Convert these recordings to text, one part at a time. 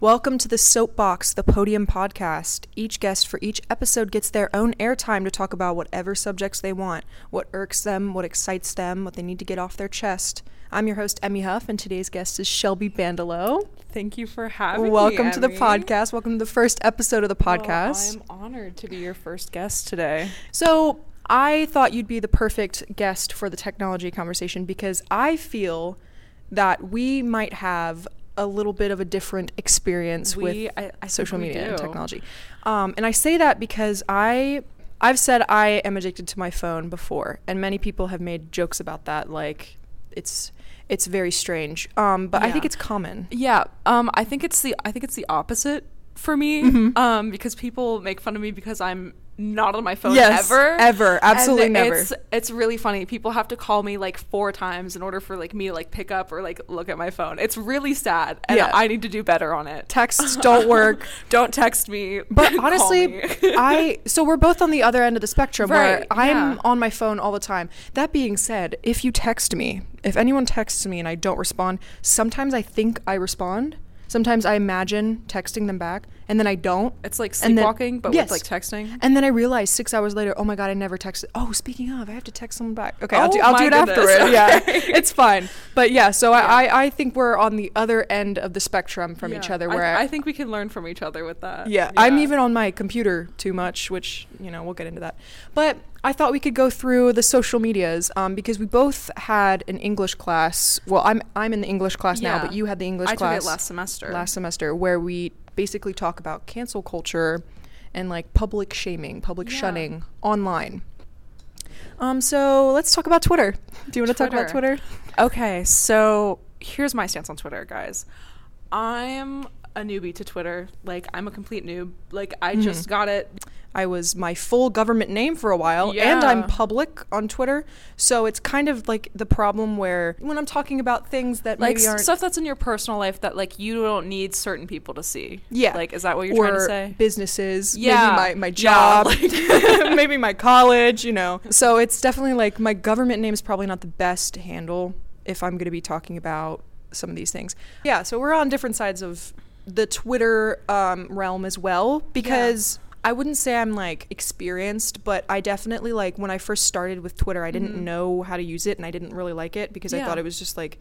Welcome to the Soapbox, the Podium podcast. Each guest for each episode gets their own airtime to talk about whatever subjects they want, what irks them, what excites them, what they need to get off their chest. I'm your host, Emmy Huff, and today's guest is Shelby Bandelo. Thank you for having me. Welcome me. to the Emmy. podcast. Welcome to the first episode of the Well, podcast. I'm honored to be your first guest today. So I thought you'd be the perfect guest for the technology conversation because I feel that we might have a little bit of a different experience We- with I- I social media and technology. Um, and I say that because I I've said I am addicted to my phone before, and many people have made jokes about that. Like it's it's very strange. Um, but I think it's common. Yeah, um, I think it's the I think it's the opposite for me. Mm-hmm. Um, because people make fun of me because I'm not on my phone Yes, ever. ever. Absolutely And never. It's it's really funny. People have to call me like four times in order for like me to like pick up or like look at my phone. It's really sad, and Yeah. I need to do better on it. Texts don't work. Don't text me. But honestly, me. I so we're both on the other end of the spectrum where Right, I'm yeah. on my phone all the time. That being said, if you text me, if anyone texts me and I don't respond, sometimes I think I respond. Sometimes I imagine texting them back and then I don't. it's like And then- sleepwalking, but yes. with like texting. And then I realize six hours later, oh my god, I never texted. Oh, speaking of, I have to text someone back. Okay, I'll Oh do, I'll do it goodness, afterward. Yeah, it's fine. But yeah, so Yeah. I, I I think we're on the other end of the spectrum from each other. Where I, think we can learn from each other with that. yeah, I'm even on my computer too much, which you know we'll get into that. But I thought we could go through the social medias um, because we both had an English class. Well, I'm I'm in the English class now, but you had the English I class last semester. last semester where we basically talk about cancel culture and like public shaming, public Yeah. shunning online. Um, so let's talk about Twitter. Do you want to talk about Twitter. Okay, so here's my stance on Twitter, guys. I'm a newbie to Twitter. Like I'm a complete noob. Like I Mm-hmm. just got it. I was my full government name for a while, and I'm public on Twitter. So it's kind of like the problem where when I'm talking about things that Like maybe aren't stuff that's in your personal life that like you don't need certain people to see. Yeah. Like is that what you're or trying to say? businesses, Yeah. maybe my, my Yeah, job, like- maybe my college, you know. So it's definitely like my government name is probably not the best handle if I'm going to be talking about some of these things. Yeah, so we're on different sides of the Twitter um, realm as well because I wouldn't say I'm like experienced, but I definitely like when I first started with Twitter, I didn't Mhm. know how to use it and I didn't really like it because I thought it was just like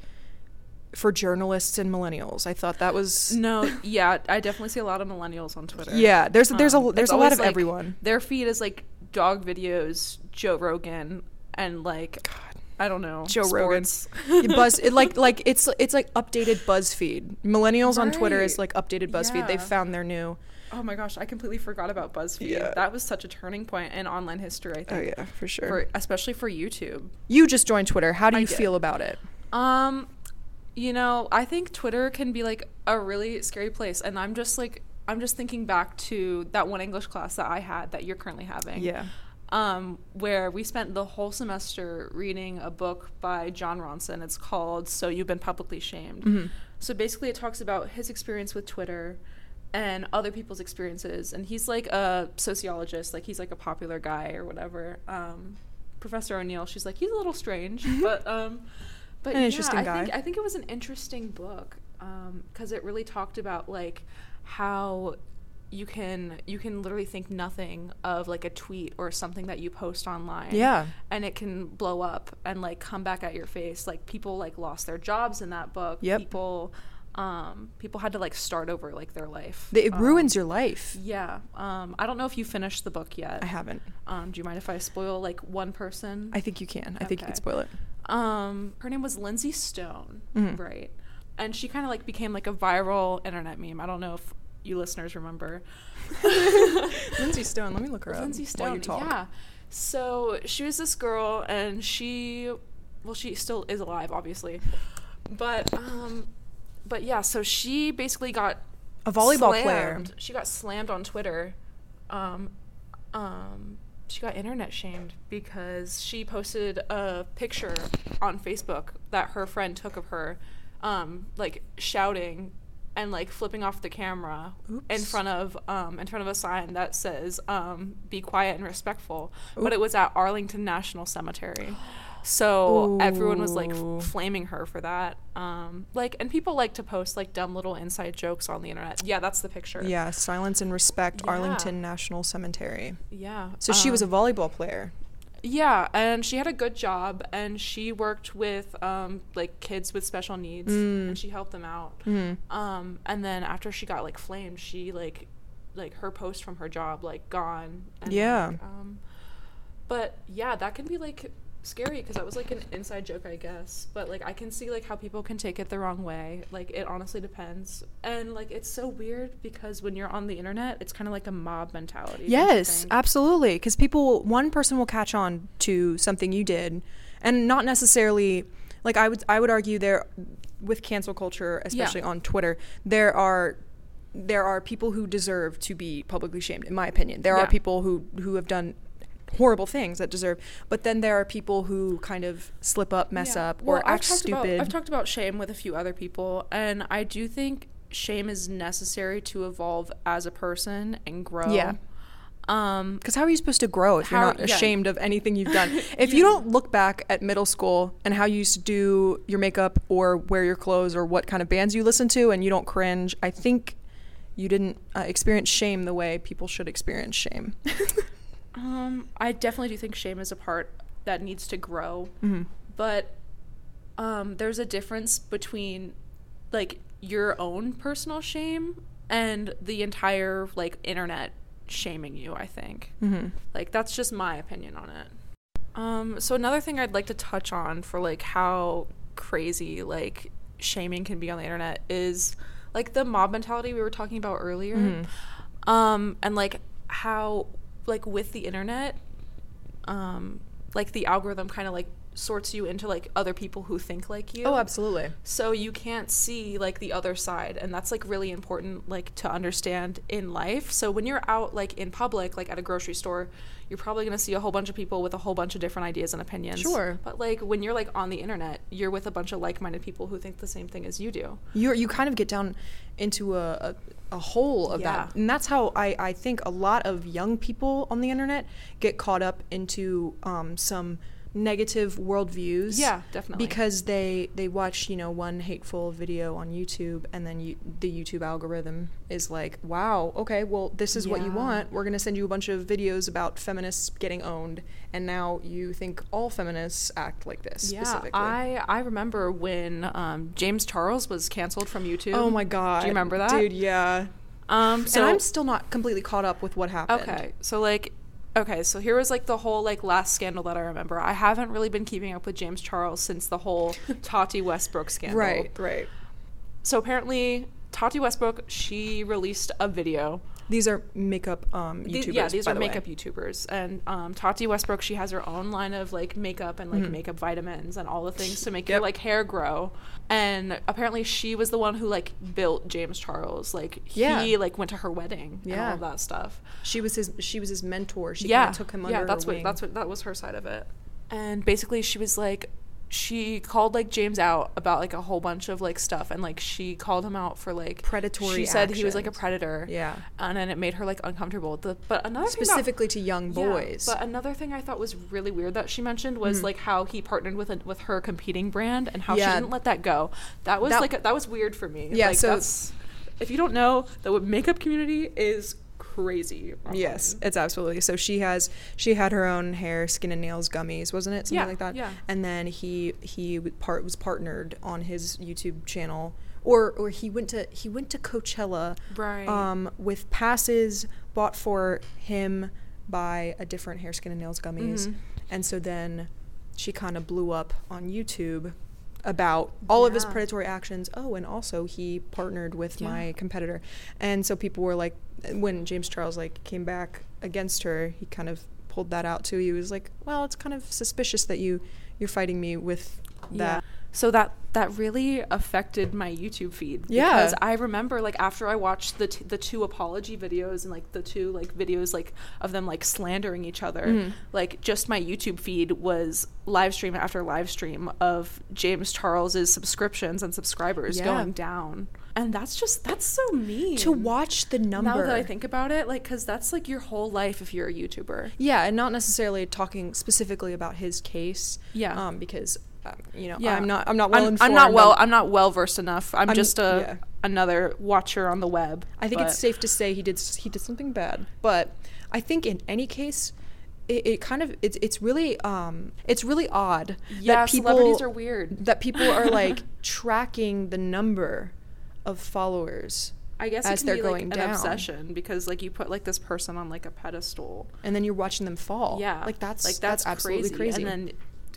for journalists and millennials. I thought that was No, yeah, I definitely see a lot of millennials on Twitter. yeah, there's there's Um, a there's a lot of like, everyone. Their feed is like dog videos, Joe Rogan, and like God. I don't know, Joe Rogan. sports. It Buzz it like like it's it's like updated BuzzFeed. Millennials on Twitter is like updated BuzzFeed. They've found their new. Oh my gosh, I completely forgot about BuzzFeed. Yeah. That was such a turning point in online history, I think. Oh yeah, for sure. For, especially for YouTube. you just joined Twitter. How do you feel about it? Um, you know, I think Twitter can be like a really scary place, and I'm just like, I'm just thinking back to that one English class that I had that you're currently having. Yeah. Um, where we spent the whole semester reading a book by Jon Ronson. It's called "So You've Been Publicly Shamed." Mm-hmm. So basically, it talks about his experience with Twitter and other people's experiences. And he's like a sociologist, like he's like a popular guy or whatever. Um, Professor O'Neill, she's like he's a little strange, but um, but An yeah, interesting I guy. Think, I think it was an interesting book because it really talked about like how you can you can literally think nothing of like a tweet or something that you post online Yeah. and it can blow up and like come back at your face like people like lost their jobs in that book Yep. people um people had to like start over like their life It Um, ruins your life. yeah um i don't know if you finished the book yet I haven't. um do you mind if i spoil like one person I think you can. I think you can spoil it. um her name was lindsey stone Mhm. right and she kind of like became like a viral internet meme i don't know if you listeners remember Lindsey Stone. Let me look her up Lindsey while Stone. you talk. Yeah. So she was this girl, and she, well, she still is alive, obviously, but um, but yeah. So she basically got A volleyball player. She got slammed on Twitter. Um, um, she got internet shamed because she posted a picture on Facebook that her friend took of her, um, like shouting and like flipping off the camera in front of um in front of a sign that says um be quiet and respectful but it was at Arlington National Cemetery So everyone was like flaming her for that. Um, like, and people like to post like dumb little inside jokes on the internet. Yeah, that's the picture. Yeah, Silence and Respect, Yeah. Arlington National Cemetery. Yeah. So she was a um, volleyball player. Yeah, and she had a good job, and she worked with um, like kids with special needs, Mm. and she helped them out. Mm. Um, and then after she got like flamed, she like like her post from her job like gone. And, Yeah. like, um, but yeah, that can be like scary because that was like an inside joke, I guess. But like I can see like how people can take it the wrong way. Like it honestly depends, and like it's so weird because when you're on the internet, it's kind of like a mob mentality. Yes, absolutely. Because people, one person will catch on to something you did, and not necessarily. Like I would, I would argue there, with cancel culture, especially on Twitter, there are, there are people who deserve to be publicly shamed. In my opinion, there are people who who have done horrible things that deserve. But then there are people who kind of slip up, mess Yeah. up, Well, or I've act talked stupid. About, I've talked about shame with a few other people, and I do think shame is necessary to evolve as a person and grow. Yeah. Um, Because how are you supposed to grow if you're How- not yeah. ashamed of anything you've done? If you don't look back at middle school and how you used to do your makeup or wear your clothes or what kind of bands you listen to and you don't cringe, I think you didn't uh, experience shame the way people should experience shame. um, I definitely do think shame is a part that needs to grow, Mhm. but um, there's a difference between like your own personal shame and the entire like internet shaming you. I think. Mm-hmm. Like that's just my opinion on it. Um, so another thing I'd like to touch on for like how crazy like shaming can be on the internet is like the mob mentality we were talking about earlier. Mhm. Um, and like how like with the internet, um, like the algorithm kind of like sorts you into like other people who think like you Oh, absolutely. so you can't see like the other side and that's like really important like to understand in life so when you're out like in public like at a grocery store you're probably going to see a whole bunch of people with a whole bunch of different ideas and opinions Sure. but like when you're like on the internet you're with a bunch of like-minded people who think the same thing as you do you you kind of get down into a, a, a hole of that. And that's how I, I think a lot of young people on the internet get caught up into um, some negative worldviews. Yeah, definitely. Because they, they watch, you know, one hateful video on YouTube and then you, the YouTube algorithm is like, wow, okay, well, this is what you want. We're going to send you a bunch of videos about feminists getting owned. And now you think all feminists act like this yeah specifically. i i remember when um, james charles was canceled from youtube Oh my god! do you remember that dude? Yeah. um so and I'm still not completely caught up with what happened. Okay, so like, okay, so here was like the whole like last scandal that I remember. I haven't really been keeping up with James Charles since the whole Tati Westbrook scandal. Right, right. So apparently, Tati Westbrook she released a video. These are makeup um, The- YouTubers. yeah, these are the way. makeup YouTubers, and um, Tati Westbrook she has her own line of like makeup and like Mhm. makeup vitamins and all the things to make Yep. your like hair grow. And apparently, she was the one who like built James Charles. Like Yeah. he like went to her wedding and Yeah. all of that stuff. She was his. She was his mentor. She yeah, took him under yeah, that's her what wing. that's what that was her side of it. And basically, she was like, she called like James out about like a whole bunch of like stuff, and like she called him out for like Predatory She said he was like a actions. predator. Yeah. and then it made her like uncomfortable. The, but another thing that- Specifically to young yeah, boys. but another thing I thought was really weird that she mentioned was Mhm. like how he partnered with a, with her competing brand and how Yeah. she didn't let that go. That was That- like that was weird for me. Yeah, like, so- that's, if you don't know, the makeup community is crazy. yes, it's absolutely. So she has. She had her own hair, skin and nails gummies, wasn't it? Something Yeah, like that. yeah. And then he he part was partnered on his YouTube channel, or or he went to he went to Coachella. Right. Um, with passes bought for him by a different hair, skin and nails gummies, Mhm. and so then she kind of blew up on YouTube about all of his predatory actions. Oh, and also he partnered with Yeah. my competitor, and so people were like, when James Charles like came back against her, he kind of pulled that out too. He was like, well, it's kind of suspicious that you you're fighting me with that. so that that really affected my YouTube feed. Yeah. Because I remember like after I watched the t- the two apology videos and like the two like videos like of them like slandering each other, Mhm. like just my YouTube feed was live stream after live stream of James Charles's subscriptions and subscribers Yeah. going down. And that's just that's so mean. to watch the number. now that I think about it, like cuz that's like your whole life if you're a YouTuber. Yeah, and not necessarily talking specifically about his case. Yeah. Um, because you know, Yeah. I'm not I'm not well I'm, I'm not well I'm not well versed enough. I'm, I'm- just a yeah. another watcher on the web. I think but- it's safe to say he did he did something bad, but I think in any case, it, it kind of it's it's really um it's really odd Yeah, that people celebrities are weird. that people are like tracking the number of followers I guess as it can they're be going like an down. obsession because like you put like this person on like a pedestal. and then you're watching them fall. Yeah, like that's like that's, absolutely crazy. And then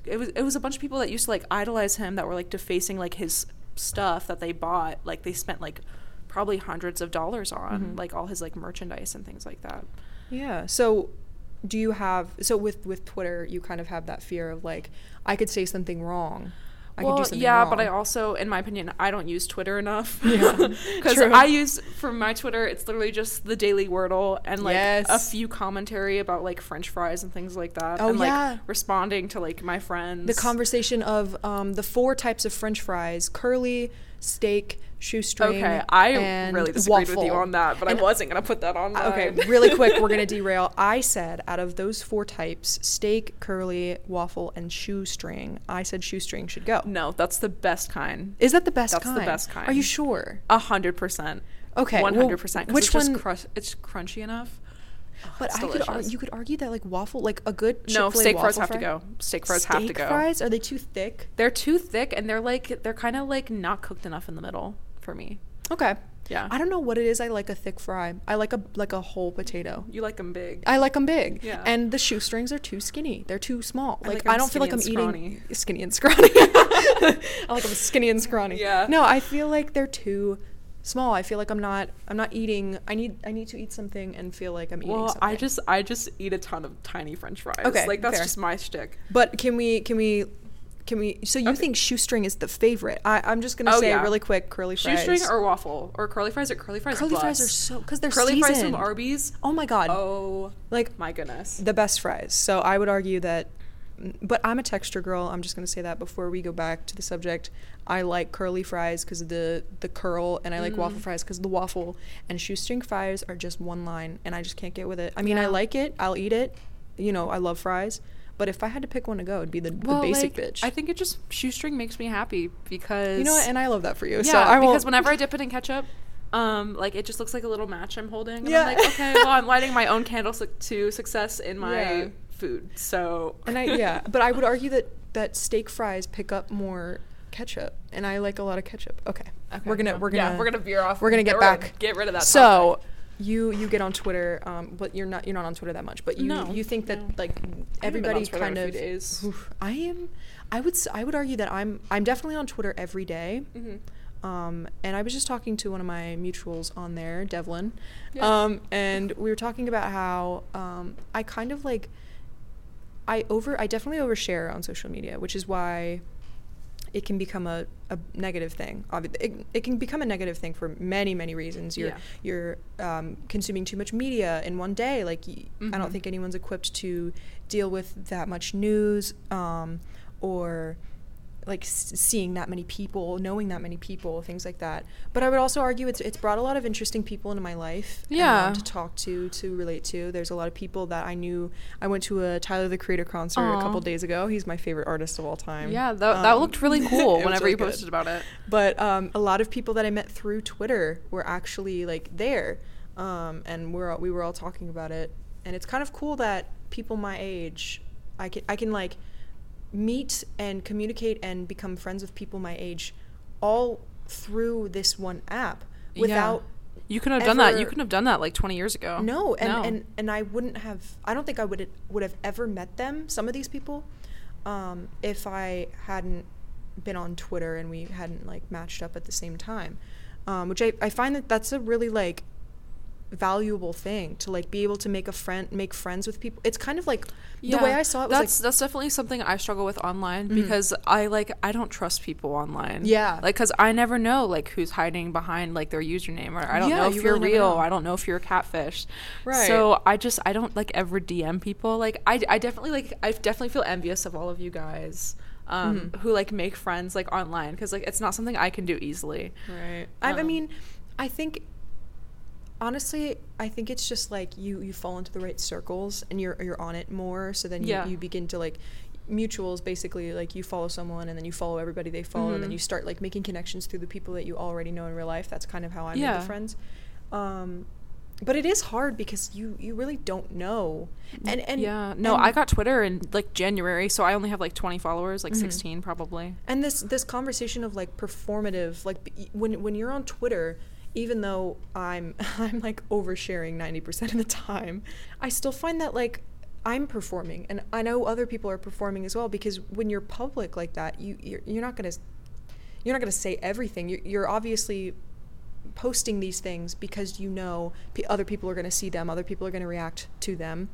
it was it was a bunch of people that used to like idolize him that were like defacing like his stuff that they bought. Like they spent like probably hundreds of dollars on Mhm. like all his like merchandise and things like that. Yeah. So do you have so with with Twitter you kind of have that fear of like I could say something wrong. I well, could do something yeah, wrong. but I also, in my opinion, I don't use Twitter enough. Yeah, because. I use for my Twitter, it's literally just the Daily Wordle and like a few commentary about like French fries and things like that. Oh, and, like, yeah. responding to like my friends. the conversation of um, the four types of French fries: curly, steak, shoestring. Okay, I really disagreed with you on that, but And- I wasn't gonna put that on. Okay, really quick, we're gonna derail. I said out of those four types, steak, curly, waffle, and shoestring. I said shoestring should go. No, that's the best kind. Is that the best kind? That's the best kind. Are you sure? A hundred percent. Okay, hundred percent. which it's just one- it's crunchy enough. But I could ar- you could argue that like waffle, like a good no Chick-fil-A steak fries have to go. Steak fries have to Steak go. fries are they too thick? They're too thick and they're like they're kind of like not cooked enough in the middle for me. Okay. Yeah. I don't know what it is. I like a thick fry. I like a like a whole potato. You like them big. I like them big. Yeah. And the shoestrings are too skinny. They're too small. I Like, like I don't feel like I'm and eating skinny and scrawny. I like them skinny and scrawny. Yeah. No, I feel like they're too small. I feel like I'm not I'm not eating I need I need to eat something and feel like I'm eating well, something. I just I just eat a ton of tiny French fries. Okay, like that's fair. just my shtick. But can we can we can we so you Okay. think shoestring is the favorite? I, I'm just gonna Oh, say yeah. really quick curly fries. Shoestring or waffle or curly fries or curly fries. curly fries are so because they're curly fries from. Arby's. Oh my god. Oh Like my goodness. the best fries. So I would argue that, but I'm a texture girl. I'm just gonna say that before we go back to the subject. I like curly fries because of the the curl, and I like waffle Mm. fries because of the waffle. And shoestring fries are just one line, and I just can't get with it. I mean, I like it. I'll eat it. You know, I love fries. But if I had to pick one to go, it'd be the, the basic like, bitch. I think it just shoestring makes me happy because you know what? And I love that for you. yeah, so I because whenever I dip it in ketchup, um, like it just looks like a little match I'm holding. And Yeah. I'm like, okay, well, I'm lighting my own candle to success in my Yeah. Food. So and I yeah, but I would argue that that steak fries pick up more ketchup, and I like a lot of ketchup. Okay, Okay, we're gonna we're gonna yeah, we're gonna veer off. we're gonna get We're back. get rid of that. So topic. you you get on Twitter, um, but you're not you're not on Twitter that much. But you No, you think that no. like I haven't been on everybody kind of few days. Oof, I am. I would I would argue that I'm I'm definitely on Twitter every day. Mhm. Um, and I was just talking to one of my mutuals on there, Devlin, Yeah. um, and we were talking about how um, I kind of like I over I definitely overshare on social media, which is why it can become a, a negative thing. It, it can become a negative thing for many many reasons. You're Yeah. you're um, consuming too much media in one day. Like I don't Mhm. think anyone's equipped to deal with that much news um, or like s- seeing that many people, knowing that many people, things like that. But I would also argue it's it's brought a lot of interesting people into my life. um, Yeah. to talk to, to relate to. There's a lot of people that I knew. I went to a Tyler the Creator concert a couple days ago. He's my favorite artist of all time. yeah, that, that Um, looked really cool whenever really you good. posted about it. But um, a lot of people that I met through Twitter were actually like there, um, and we're all, we were all talking about it. And it's kind of cool that people my age, I can I can like meet and communicate and become friends with people my age, all through this one app Yeah. without You couldn't have done that. You couldn't have done that like 20 years ago. no, and, No. and and I wouldn't have. I don't think I would would have ever met them. Some of these people, um, if I hadn't been on Twitter and we hadn't like matched up at the same time, um, which I I find that that's a really like valuable thing to like be able to make a friend make friends with people it's kind of like Yeah, the way i saw it was that's like that's definitely something I struggle with online Mhm. because I like I don't trust people online. Yeah. like because I never know like who's hiding behind like their username or I don't Yeah, know if you are really real. I don't know if you're a catfish. Right. So I just I don't like ever DM people. Like I I definitely like I definitely feel envious of all of you guys. Um, Mhm. who like make friends like online because like it's not something I can do easily. Right. I, I Um, mean, I think honestly, I think it's just like you you fall into the right circles and you're you're on it more. So then you, Yeah. you begin to like mutuals basically like you follow someone and then you follow everybody they follow and then Mhm. you start like making connections through the people that you already know in real life. That's kind of how I Yeah. made the friends. Um, but it is hard because you you really don't know. And and yeah, no, and- I got Twitter in like January, so I only have like 20 followers, like Mhm. 16 probably. and this this conversation of like performative like b- when when you're on twitter even though i'm i'm like oversharing 90% of the time i still find that like i'm performing. And i know other people are performing as well because when you're public like that you you're, you're not going to you're not going to say everything. You're, you're obviously posting these things because you know p- other people are going to see them other people are going to react to them.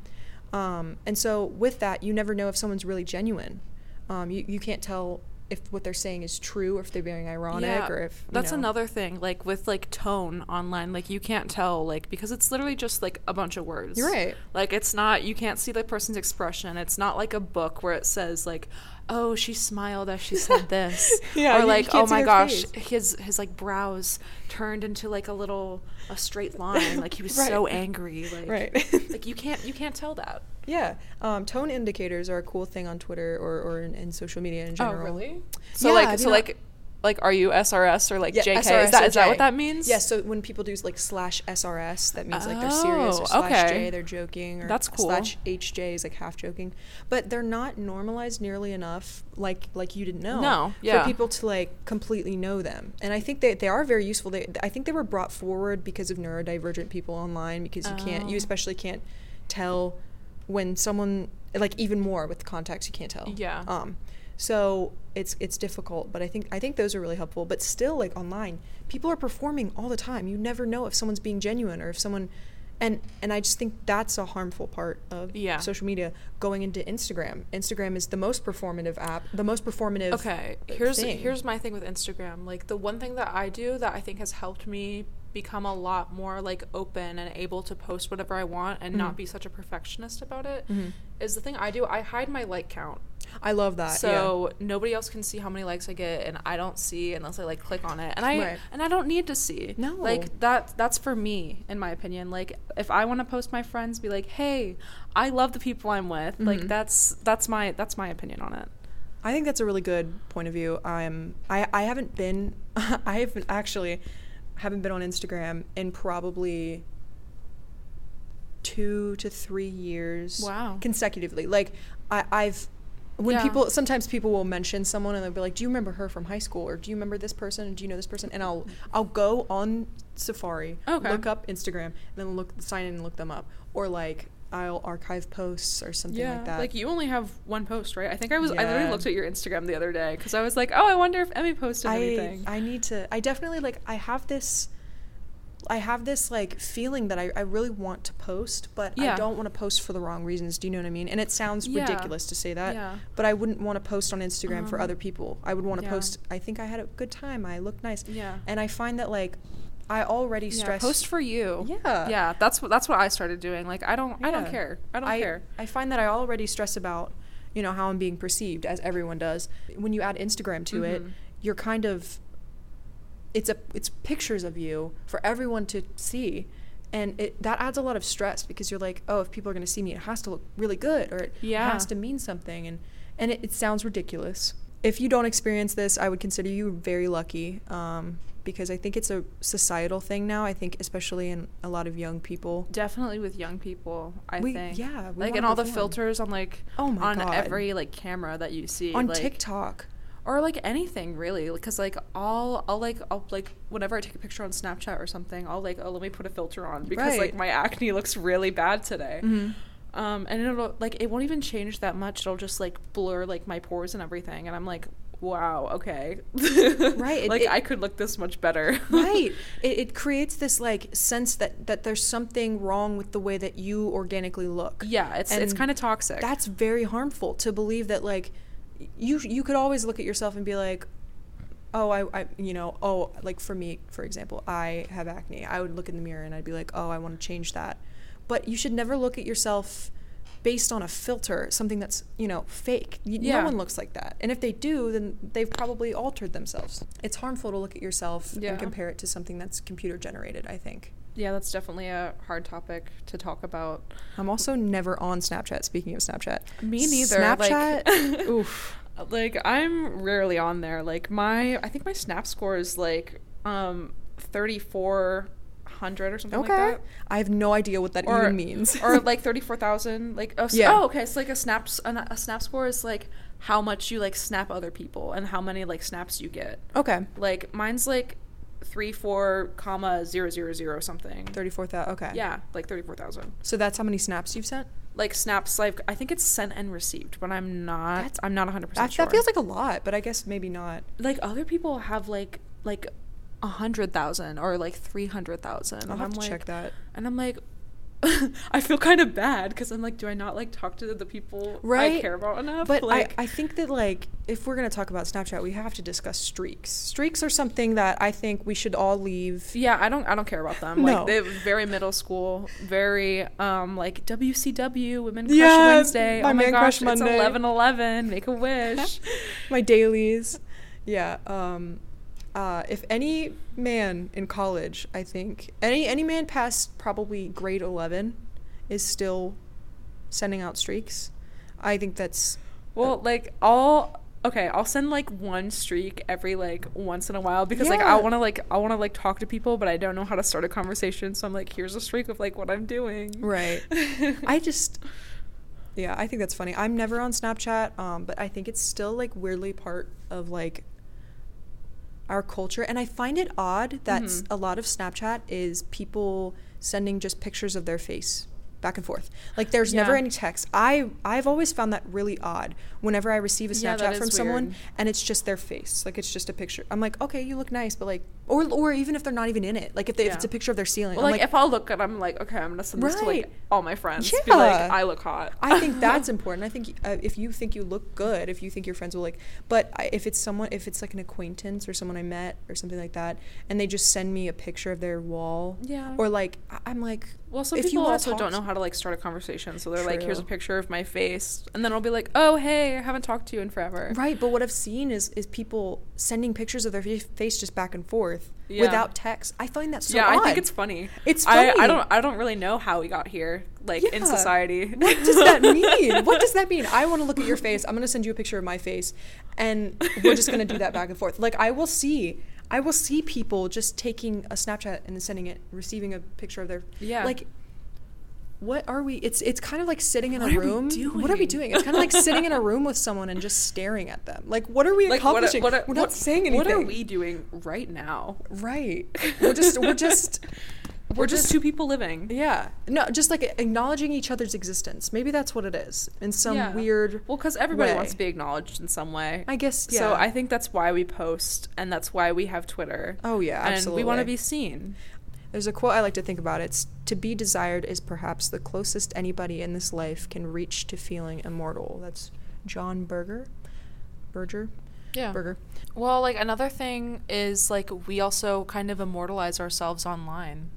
Um, and so with that you never know if someone's really genuine. Um, you, you can't tell if what they're saying is true or if they're being ironic or if you that's know. another thing like with like tone online like you can't tell like because it's literally just like a bunch of words You're right. like it's not you can't see the person's expression it's not like a book where it says like oh she smiled as she said this Yeah, or like oh my gosh face. his his like brows turned into like a little a straight line like he was Right. so angry like Right. like you can't you can't tell that yeah um, tone indicators are a cool thing on twitter or, or in, in social media in general Oh, really? so Yeah, like so not- like like are you srs or like Yeah, jk SRS is that is that what that means Yes, so when people do like slash SRS, that means like they're serious, or Oh, slash okay. J, they're joking, or That's cool. slash HJ is like half joking. But they're not normalized nearly enough, like like you didn't know. No, yeah. For people to like completely know them, and I think they they are very useful. They I think they were brought forward because of neurodivergent people online because you can't you Oh. especially can't tell when someone like even more with the context you can't tell. Yeah. Um, so it's it's difficult, but I think I think those are really helpful. But still, like online, people are performing all the time. You never know if someone's being genuine or if someone, and and I just think that's a harmful part of Yeah. social media. Going into Instagram, Instagram is the most performative app, the most performative. Okay, here's thing. here's my thing with Instagram. Like the one thing that I do that I think has helped me become a lot more like open and able to post whatever I want and Mhm. not be such a perfectionist about it is Mhm. the thing I do. I hide my like count. I love that. so nobody else can see how many likes I get and I don't see unless I like click on it. And I Right. and I don't need to see. No. Like that that's for me in my opinion. Like if I want to post my friends be like, "Hey, I love the people I'm with." Like Mhm. that's that's my that's my opinion on it. I think that's a really good point of view. I'm I I haven't been I haven't actually haven't been on Instagram in probably two to three years. Wow. Consecutively. Like I, I've when Yeah. people sometimes people will mention someone and they'll be like, Do you remember her from high school? Or do you remember this person? Or, Do you know this person? And I'll I'll go on Safari, Okay. look up Instagram, and then look sign in and look them up. Or like I'll archive posts or something like that. Like you only have one post, right? I think I was. I Yeah. literally looked at your Instagram the other day because I was like, oh, I wonder if Emmy posted I anything. I need to I definitely like I have this I have this like feeling that I, I really want to post, but I don't want to post for the wrong reasons. Do you know what I mean? And it sounds Yeah. ridiculous to say that, Yeah. but I wouldn't want to post on Instagram for Um, other people. I would want to yeah. post I think I had a good time. I looked nice. Yeah. And I find that like I already yeah, stress post for you. Yeah. Yeah, that's what that's what I started doing. Like I don't I don't care. I don't I, care. I find that I already stress about, you know, how I'm being perceived, as everyone does. When you add Instagram to it, Mhm. you're kind of it's a it's pictures of you for everyone to see. And it, that adds a lot of stress because you're like, oh, if people are going to see me, it has to look really good or it Yeah. has to mean something. And, and it, it sounds ridiculous. If you don't experience this, I would consider you very lucky um, because I think it's a societal thing now. I think, especially in a lot of young people. Definitely with young people, I We- think. yeah, like and all the filters on like Oh my on God. every like camera that you see On like, TikTok. or like anything really because like I'll I'll like I'll like whenever I take a picture on Snapchat or something I'll like oh let me put a filter on because Right. like my acne looks really bad today. Mhm. Um, and it'll like it won't even change that much. It'll just like blur like my pores and everything. And I'm like, wow, okay. Right, it- like it- I could look this much better. right it, it creates this like sense that that there's something wrong with the way that you organically look yeah, it's it's kind of toxic. that's very harmful to believe that like you you could always look at yourself and be like oh I, I you know oh like for me for example i have acne i would look in the mirror and i'd be like oh i want to change that but you should never look at yourself based on a filter something that's you know fake Yeah. no one looks like that and if they do then they've probably altered themselves it's harmful to look at yourself Yeah. and compare it to something that's computer generated i think yeah, that's definitely a hard topic to talk about. i'm also never on snapchat speaking of snapchat Me neither, like- snapchat oof Like I'm rarely on there. Like my I think my snap score is like um 3400 or something Okay. like that. I have no idea what that Or- even means. or like 34,000 like oh, Yeah. oh okay, so like a snaps a, a snap score is like how much you like snap other people and how many like snaps you get. okay. Like mine's like 3 4 comma 0 0 0 something. 34,000. Okay. Yeah, like 34,000. So that's how many snaps you've sent? Like snaps like I think it's sent and received, but I'm not That's- I'm not 100% sure. that feels like a lot, but I guess maybe not. like other people have like like a hundred thousand or like three hundred thousand. I'll and have I'm to like, check that. And I'm like, I feel kind of bad because I'm like, do I not like talk to the people right? I care about enough? But like, I, I think that like if we're gonna talk about Snapchat, we have to discuss streaks. Streaks are something that I think we should all leave. yeah, I don't I don't care about them. No. Like they're very middle school, very um like WCW Women Crush Yeah, Wednesday. my oh my Man gosh, Crush it's Monday. eleven eleven. Make a wish. My dailies. Yeah. Um uh, if any man in college, I think any any man past probably grade eleven is still sending out streaks, I think that's Well, like I'll okay, I'll send like one streak every like once in a while because like I want to like I want to like talk to people, but I don't know how to start a conversation. So I'm like, here's a streak of like what I'm doing. Right. I just yeah, I think that's funny. I'm never on Snapchat, um, but I think it's still like weirdly part of like our culture and I find it odd that Mhm. a lot of Snapchat is people sending just pictures of their face back and forth. Like there's never any text. I I've always found that really odd whenever I receive a Snapchat that from someone weird. and it's just their face. Like it's just a picture. I'm like, "Okay, you look nice," but like or or even if they're not even in it. Like if they, if it's a picture of their ceiling. Well, I'm like, if I'll look and I'm like, okay, I'm gonna send this to like all my friends. Be like, Yeah. I look hot. I think that's important. I think uh, if you think you look good, if you think your friends will like, but I, if it's someone, if it's like an acquaintance or someone I met or something like that, and they just send me a picture of their wall, Yeah. or like I'm like, Well, some if you people also don't know how to like start a conversation, so they're like, "Here's a picture of my face," and then I'll be like, "Oh, hey, I haven't talked to you in forever." right. But what I've seen is is people sending pictures of their face just back and forth Yeah. without text. I find that so yeah, I think it's funny. It's I, I don't I don't really know how we got here, like in society. What does that mean? what does that mean? I want to look at your face. I'm going to send you a picture of my face and we're just going to do that back and forth. Like I will see I will see people just taking a Snapchat and sending it, receiving a picture of their Yeah. Like what are we? It's it's kind of like sitting in What a are we room. What are we doing? It's kind of like sitting in a room with someone and just staring at them. Like what are we like what, accomplishing? are- what, are- we're not what- saying anything. What are we doing right now? Right. We're just we're just We're just two people living. yeah. No, just like acknowledging each other's existence. Maybe that's what it is. In some Yeah. weird Well, because everybody way. wants to be acknowledged in some way. I guess yeah. So I think that's why we post, and that's why we have Twitter. Oh yeah, and absolutely. we want to be seen. There's a quote I like to think about. It's to be desired is perhaps the closest anybody in this life can reach to feeling immortal. That's John Berger. Berger. Yeah. Berger. Well, like another thing is like we also kind of immortalize ourselves online.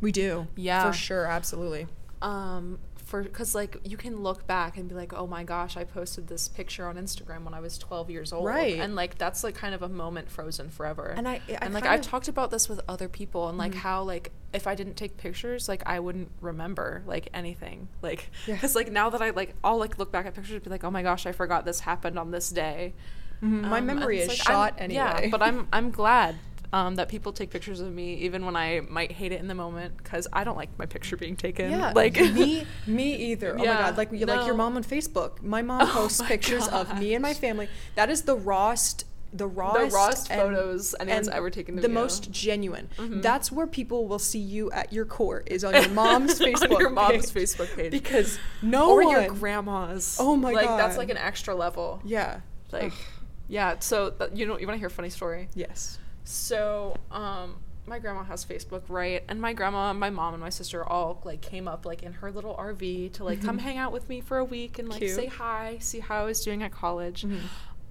We do. Yeah. For sure. Absolutely. Um, for because like you can look back and be like, oh my gosh, I posted this picture on Instagram when I was 12 years old, Right. And like that's like kind of a moment frozen forever. And I- I and like I've talked about this with other people and like Mhm. how like if I didn't take pictures, like I wouldn't remember like anything, like Yeah. because like now that I like I'll like look back at pictures and be like, oh my gosh, I forgot this happened on this day. Mhm. My Um, and memory is like, I'm- shot anyway. Yeah, but I'm I'm glad um, that people take pictures of me even when I might hate it in the moment because I don't like my picture being taken. Yeah, like me, me either. Oh my god, like like your mom on Facebook. My mom Oh posts my pictures of me and my family. That is the rawest, the rawest, rawest and- photos anyone's ever taken The most genuine. Mhm. That's where people will see you at your core is on your mom's On Facebook. your mom's page. Facebook page. because no or one. your grandma's. Oh my god. like, that's like an extra level. yeah. Like, Yeah. So th- you know, you want to hear a funny story? Yes. So, um, my grandma has Facebook, right? And my grandma, my mom, and my sister all like came up like in her little RV to like come hang out with me for a week and like Cute. say hi, see how I was doing at college. Mhm.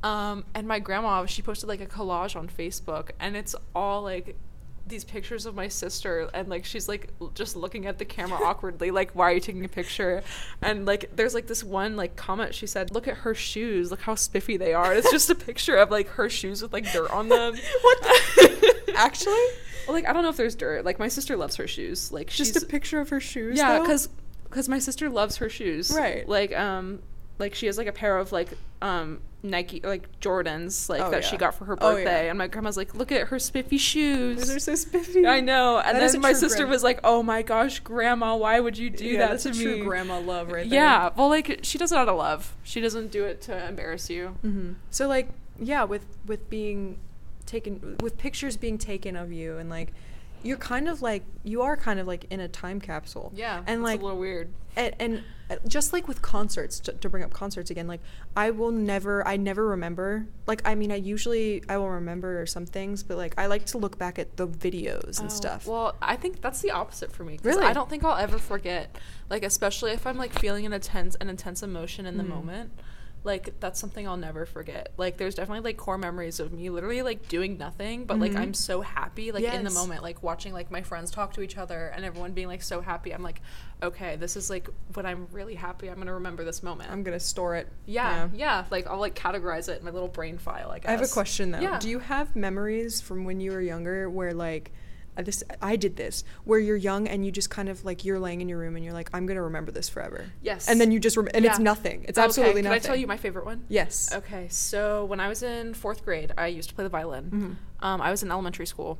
Um, and my grandma, she posted like a collage on Facebook, and it's all like these pictures of my sister, and like she's like l- just looking at the camera awkwardly, like, "Why are you taking a picture?" And like, there's like this one like comment she said, "Look at her shoes, look how spiffy they are." It's just a picture of like her shoes with like dirt on them. What the- Actually? Well, like I don't know if there's dirt. Like my sister loves her shoes. Like Just she's a picture of her shoes. yeah, because because my sister loves her shoes. Right. Like um like she has like a pair of like um Nike like Jordans like Oh, that she got for her Oh, birthday, yeah. and my grandma's like, look at her spiffy shoes. Those are so spiffy. I know. And That then my sister grand- was like, "Oh my gosh, grandma, why would you do yeah, that that's to a me?" true grandma love right there. Yeah. Well, like she does it out of love. She doesn't do it to embarrass you. hmm So like, yeah, with with being taken, with pictures being taken of you, and like, you're kind of like, you are kind of like in a time capsule. Yeah. and it's like, a little weird. and, and uh, just like with concerts to, to bring up concerts again like i will never i never remember like i mean i usually i will remember some things but like i like to look back at the videos and Oh, stuff Well, I think that's the opposite for me. Really? I don't think I'll ever forget. Like, especially if I'm like feeling an intense, an intense emotion in the Mhm. moment. Like that's something I'll never forget. Like there's definitely like core memories of me literally like doing nothing, but like Mhm. I'm so happy like in the moment, like watching like my friends talk to each other and everyone being like so happy. I'm like, okay, this is like when I'm really happy. I'm gonna remember this moment. i'm gonna store it yeah, yeah, Like I'll like categorize it in my little brain file. I guess. i have a question though Yeah. do you have memories from when you were younger where like this i did this where you're young and you just kind of like you're laying in your room and you're like i'm gonna remember this forever Yes. and then you just rem- and it's nothing it's Okay, absolutely Can nothing Can I tell you my favorite one? yes Okay, so when I was in fourth grade, I used to play the violin. Mhm. Um, I was in elementary school.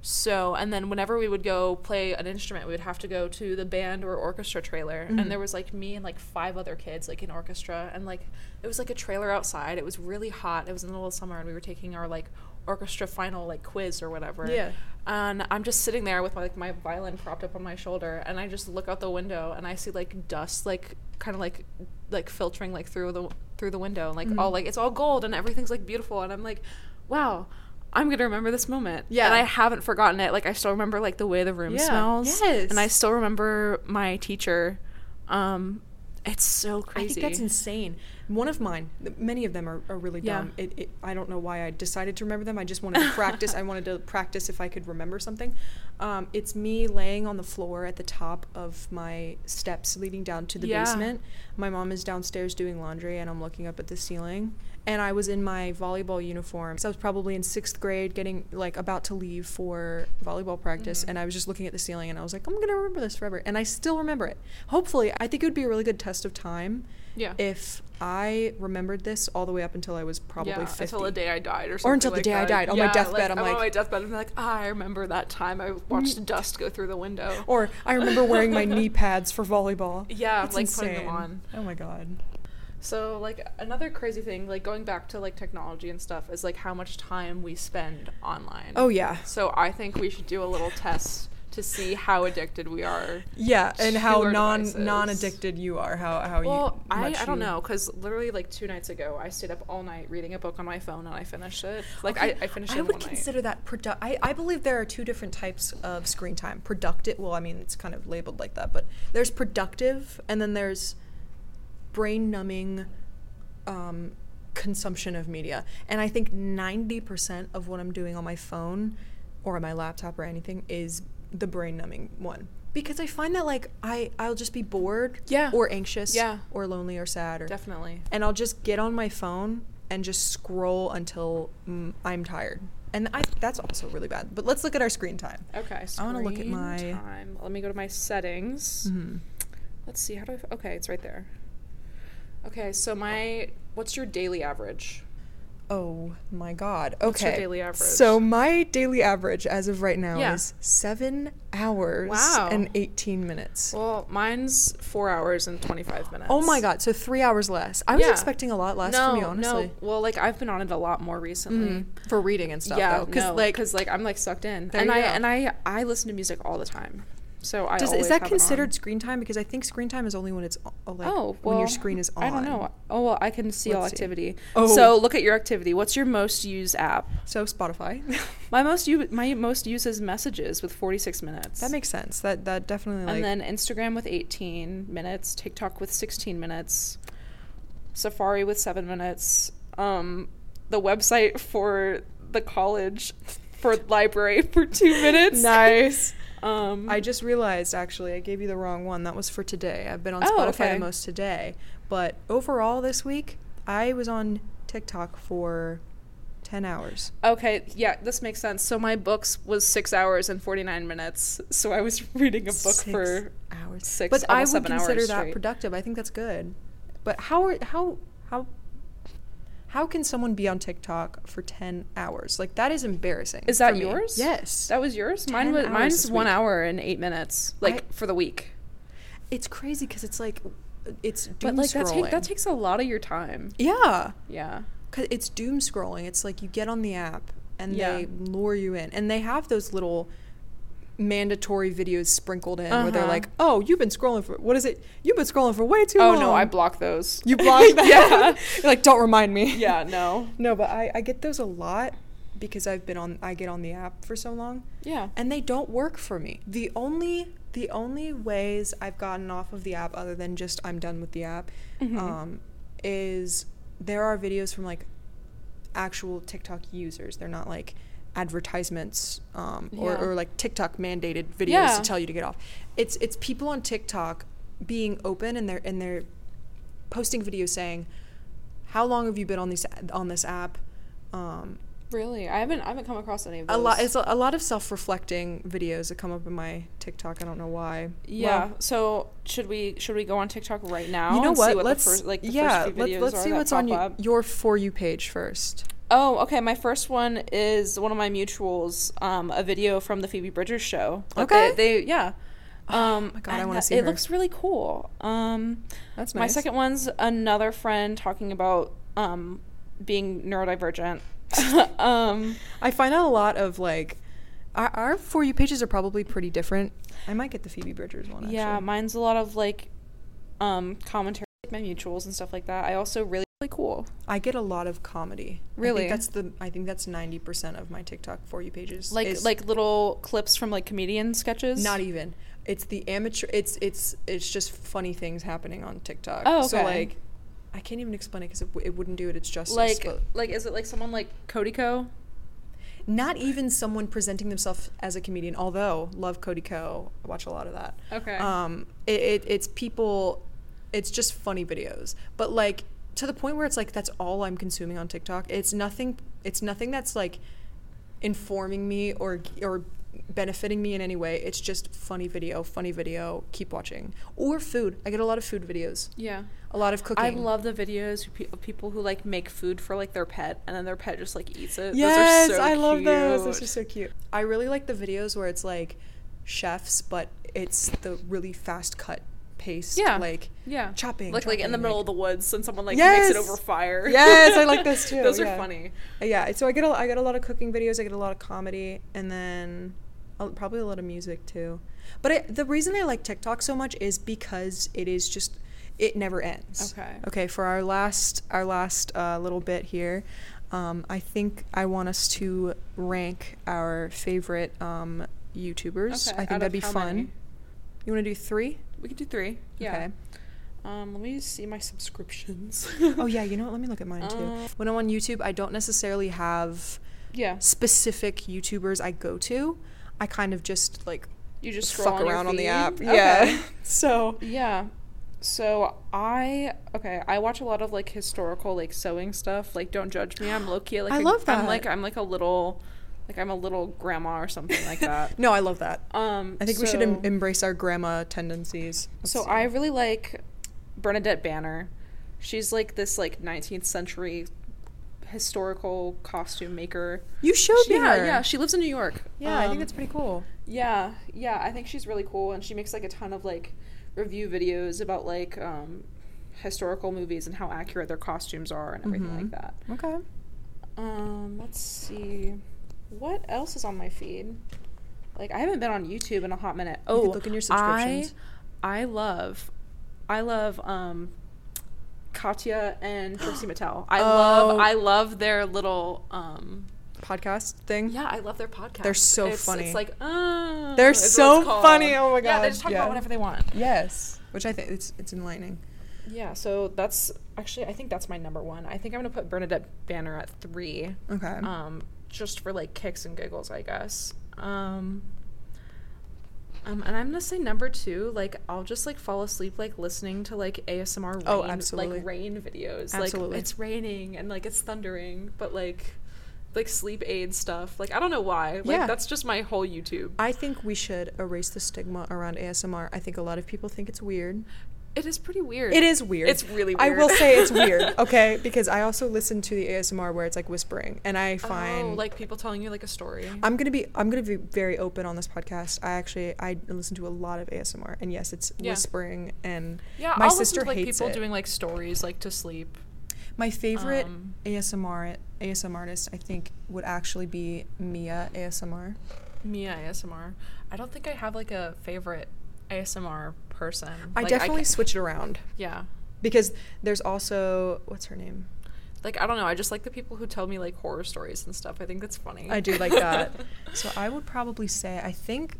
So, and then whenever we would go play an instrument, we would have to go to the band or orchestra trailer. Mhm. And there was like me and like five other kids, like in orchestra. And like it was like a trailer outside. It was really hot. It was in the middle of summer, and we were taking our like orchestra final like quiz or whatever. Yeah. And I'm just sitting there with my, like my violin propped up on my shoulder, and I just look out the window and I see like dust, like kind of like like filtering like through the through the window, and like all Mhm. like it's all gold and everything's like beautiful, and I'm like, wow. I'm gonna remember this moment. Yeah. And I haven't forgotten it. Like I still remember like the way the room Yeah. smells. Yes. And I still remember my teacher. Um it's so crazy. I think that's insane. One of mine, many of them are, are really Yeah. dumb. It, it, I don't know why I decided to remember them. I just wanted to practice. I wanted to practice if I could remember something. Um, it's me laying on the floor at the top of my steps leading down to the Yeah. basement. My mom is downstairs doing laundry, and I'm looking up at the ceiling. And I was in my volleyball uniform. So I was probably in sixth grade, getting like about to leave for volleyball practice. Mhm. And I was just looking at the ceiling, and I was like, I'm gonna remember this forever. And I still remember it. Hopefully, I think it would be a really good test of time yeah. if I remembered this all the way up until I was probably yeah, 50. until the day I died or something. Or until the like day I died. On my Yeah, deathbed, I'm I'm like- on my deathbed. I'm like, ah, I remember that time I watched dust go through the window. Or I remember wearing my knee pads for volleyball. Yeah, It's like putting them on. Oh my god. So like another crazy thing, like going back to like technology and stuff, is like how much time we spend online. Oh yeah. So I think we should do a little test to see how addicted we are. Yeah, and how non devices. non addicted you are. How how Well, you. I, I don't you- know, because literally like two nights ago, I stayed up all night reading a book on my phone and I finished it. Like Okay, I, I finished it I would one night. consider that produ- I, I believe there are two different types of screen time. Productive. Well, I mean, it's kind of labeled like that, but there's productive, and then there's brain numbing um, consumption of media. And I think 90% of what I'm doing on my phone or on my laptop or anything is the brain numbing one. Because I find that like I I'll just be bored Yeah. or anxious Yeah. or lonely or sad or Definitely. and I'll just get on my phone and just scroll until mm, I'm tired. And I that's also really bad. But let's look at our screen time. Okay. I wanna look at my- time. Let me go to my settings. Mm-hmm. Let's see. How do I? f- Okay, it's right there. Okay, so my what's your daily average? Oh my god. Okay. What's your daily average? So my daily average as of right now Yeah. is seven hours Wow. and eighteen minutes. Well, mine's four hours and twenty five minutes. Oh my god, so three hours less. I was Yeah. expecting a lot less no, from you, honestly. no. Well, like I've been on it a lot more recently. Mhm. For reading and stuff yeah, though. Because no, like because like I'm like sucked in, and I go. and I I listen to music all the time. So I Does, is that have it on. considered screen time? Because I think screen time is only when it's uh, like oh, when your screen is on. I don't know. Oh, well, I can see all Let's see. activity. Oh. So look at your activity. What's your most used app? So Spotify. My most u- my most used is messages with 46 minutes. that makes sense. That that definitely like and then Instagram with 18 minutes, TikTok with 16 minutes, Safari with 7 minutes, um the website for the college for library for 2 minutes. nice. Um I just realized actually I gave you the wrong one. That was for today. I've been on Oh, Spotify okay. the most today, but overall this week I was on TikTok for 10 hours. Okay, yeah, this makes sense. So my books was 6 hours and 49 minutes. So I was reading a book Six for hours. six, but I would seven hours consider that straight. productive. I think that's good. But how are how how how can someone be on TikTok for 10 hours? Like that is embarrassing. Is that yours? Yes. That was yours? Mine was mine's 1 week. hour and 8 minutes like I- for the week. it's crazy cuz it's like it's doom But like that, scrolling. take, that takes a lot of your time. yeah. Yeah. Cause it's doom scrolling. It's like you get on the app and Yeah. they lure you in, and they have those little mandatory videos sprinkled in where they're Uh-huh. like, "Oh, you've been scrolling for what is it? You've been scrolling for way too Oh long." Oh no, I block those. You block that. yeah. Like, don't remind me. Yeah, no. No, but I I get those a lot because I've been on I get on the app for so long, Yeah. and they don't work for me. The only the only ways I've gotten off of the app other than just I'm done with the app Mhm. um, is there are videos from like actual TikTok users. They're not like advertisements um, or, Yeah. or like TikTok mandated videos Yeah. to tell you to get off. It's it's people on TikTok being open and they're and they're posting videos saying, "How long have you been on this on this app?" Um, Really? I haven't I haven't come across any of those. a lot it's a, a lot of self-reflecting videos that come up in my TikTok. I don't know why. Yeah. Well, so should we should we go on TikTok right now? you know and what? See what let's the first, like yeah. first few let's let's are see what's on you, your for you page first. Oh, okay. My first one is one of my mutuals, um, a video from the Phoebe Bridgers show. Like, Okay. They, they yeah. Um, my God, I wanna see It her. looks really cool. Um, That's my second one's another friend talking about um, being neurodivergent. um, I find out a lot of like our, our for you pages are probably pretty different. I might get the Phoebe Bridgers one. yeah, actually. mine's a lot of like um, commentary, like my mutuals and stuff like that. I also really really cool. I get a lot of comedy. I Really? think that's the. I think that's ninety percent of my TikTok for you pages. Like is like little clips from like comedian sketches. not even. It's the amateur. It's it's it's just funny things happening on TikTok. Oh, So like, I can't even explain it because it, w- it wouldn't do it its just like but like is it like someone like Cody Ko? not even someone presenting themselves as a comedian. Although love Cody Ko, I watch a lot of that. Okay. Um, it, it it's people. It's just funny videos, but like to the point where it's like that's all I'm consuming on TikTok. It's nothing. It's nothing that's like informing me or or benefiting me in any way. It's just funny video, funny video. Keep watching or food. I get a lot of food videos. yeah. A lot of cooking. I love the videos of people who like make food for like their pet and then their pet just like eats it. Yes, those are so I love those. Those cute. are so cute. I really like the videos where it's like chefs, but it's the really fast cut pace. Yeah. Like yeah. chopping. Like like in the middle like- of the woods and someone like Yes! makes it over fire. Yes, I like those too, those yeah. are funny. Yeah, so I get a, I get a lot of cooking videos. I get a lot of comedy, and then a, probably a lot of music too. But I, the reason I like TikTok so much is because it is just it never ends. Okay. Okay. For our last our last uh, little bit here, um, I think I want us to rank our favorite um, YouTubers. Okay, I think out that'd of be how fun. many? You want to do three? We could do three. Yeah. Okay. Um, let me see my subscriptions. oh yeah. You know what? Let me look at mine too. Uh, when I'm on YouTube, I don't necessarily have yeah. specific YouTubers I go to. I kind of just like You just scroll fuck on around on the app. Okay. Yeah. so Yeah. So I okay, I watch a lot of like historical like sewing stuff. Like don't judge me. I'm low key like I a- love I'm like I'm like a little like I'm a little grandma or something like that. no, I love that. Um I think we should em- embrace our grandma tendencies. Let's So see. I really like Bernadette Banner. She's like this like 19th century historical costume maker. you showed me yeah, her. yeah, she lives in New York. yeah. I think Um, that's pretty cool. Yeah, yeah, I think she's really cool, and she makes like a ton of like review videos about like um, historical movies and how accurate their costumes are and everything like Mhm. that. Okay. Um, let's see, what else is on my feed? Like I haven't been on YouTube in a hot minute. Oh, look in your subscriptions. I, I love, I love um, Katya and Trixie Mattel. I Oh. love, I love their little um. Podcast thing. Yeah, I love their podcast. They're so It's- funny. It's like, uh, They're so funny. Oh my god. Yeah, they just talk yeah. about whatever they want. Yes. Which I think it's it's enlightening. Yeah, so that's actually I think that's my number one. I think I'm gonna put Bernadette Banner at three. Okay. Um, just for like kicks and giggles, I guess. Um, um, and I'm gonna say number two. Like I'll just like fall asleep like listening to like ASMR rain, Oh, absolutely. like rain videos. Absolutely. Like it's raining and like it's thundering, but like like sleep aid stuff. Like I don't know why. Like Yeah. that's just my whole YouTube. I think we should erase the stigma around ASMR. I think a lot of people think it's weird. It is pretty weird. It is weird. It's really weird. I will say it's weird, okay? Because I also listen to the ASMR where it's like whispering, and I find oh, like people telling you like a story. I'm gonna be I'm gonna be very open on this podcast. I actually I listen to a lot of ASMR, and yes, it's Yeah. whispering, and yeah, my I'll sister to like hates people it. doing like stories like to sleep. my favorite Um, ASMR ASMR artist I think would actually be Mia ASMR. Mia ASMR. I don't think I have like a favorite ASMR person. I Like, definitely ca- switch it around yeah. because there's also what's her name? Like I don't know. I just like the people who tell me like horror stories and stuff. I think that's funny. I do like that. so I would probably say I think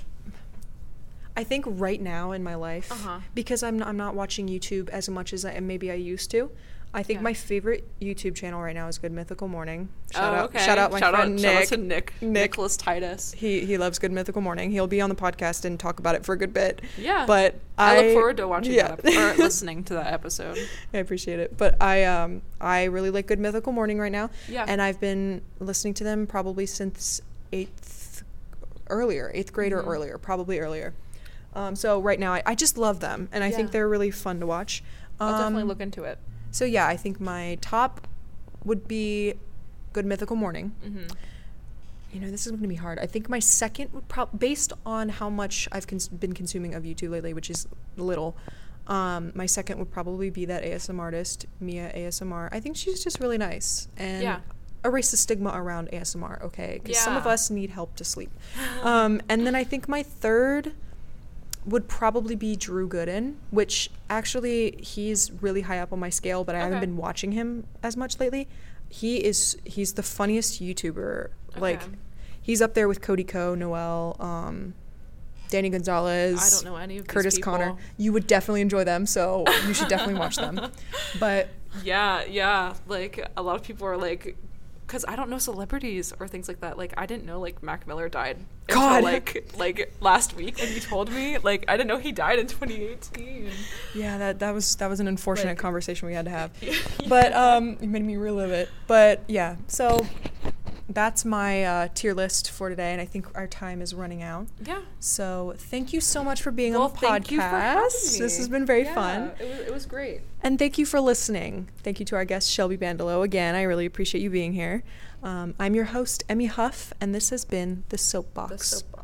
I think right now in my life Uh-huh. because I'm not, I'm not watching YouTube as much as I maybe I used to. I think Yeah. my favorite YouTube channel right now is Good Mythical Morning. Shout oh, out okay. shout out my shout friend out, Nick. Shout Nick. Nick. Nicholas Titus. He he loves Good Mythical Morning. He'll be on the podcast and talk about it for a good bit. Yeah. But I, I, look forward to watching yeah. that ep- or listening to that episode. I appreciate it. But I um I really like Good Mythical Morning right now. Yeah. And I've been listening to them probably since eighth earlier, eighth grade Mhm. or earlier, probably earlier. Um, so right now I, I just love them and I think they're really fun to watch. I'll definitely Um, look into it. So yeah, I think my top would be Good Mythical Morning. hmm You know, this is going to be hard. I think my second would probably, based on how much I've cons- been consuming of YouTube lately, which is little, um, my second would probably be that ASMR artist, Mia ASMR. I think she's just really nice. And Yeah. erase the stigma around ASMR, okay? Because some of us need help to sleep. Um, and then I think my third would probably be Drew Gooden, which actually he's really high up on my scale, but I haven't been watching him as much lately. He is he's the funniest YouTuber. Like he's up there with Cody Ko, Noel, um, Danny Gonzalez. I don't know any of Curtis Connor. You would definitely enjoy them, so you should definitely watch them. But Yeah, yeah. Like a lot of people are like, because I don't know celebrities or things like that. Like I didn't know like Mac Miller died. until, like like last week when you told me. Like I didn't know he died in 2018. yeah, that that was that was an unfortunate Like- conversation we had to have. Yeah. But um, it made me relive it. But yeah, so that's my uh, tier list for today, and I think our time is running out. Yeah. So thank you so much for being Well, on the thank podcast. you for having This has been very Yeah, fun. It was, it was great. And thank you for listening. Thank you to our guest, Shelby Bandelow. Again, I really appreciate you being here. Um, I'm your host, Emmy Huff, and this has been The Soapbox. The soapbox.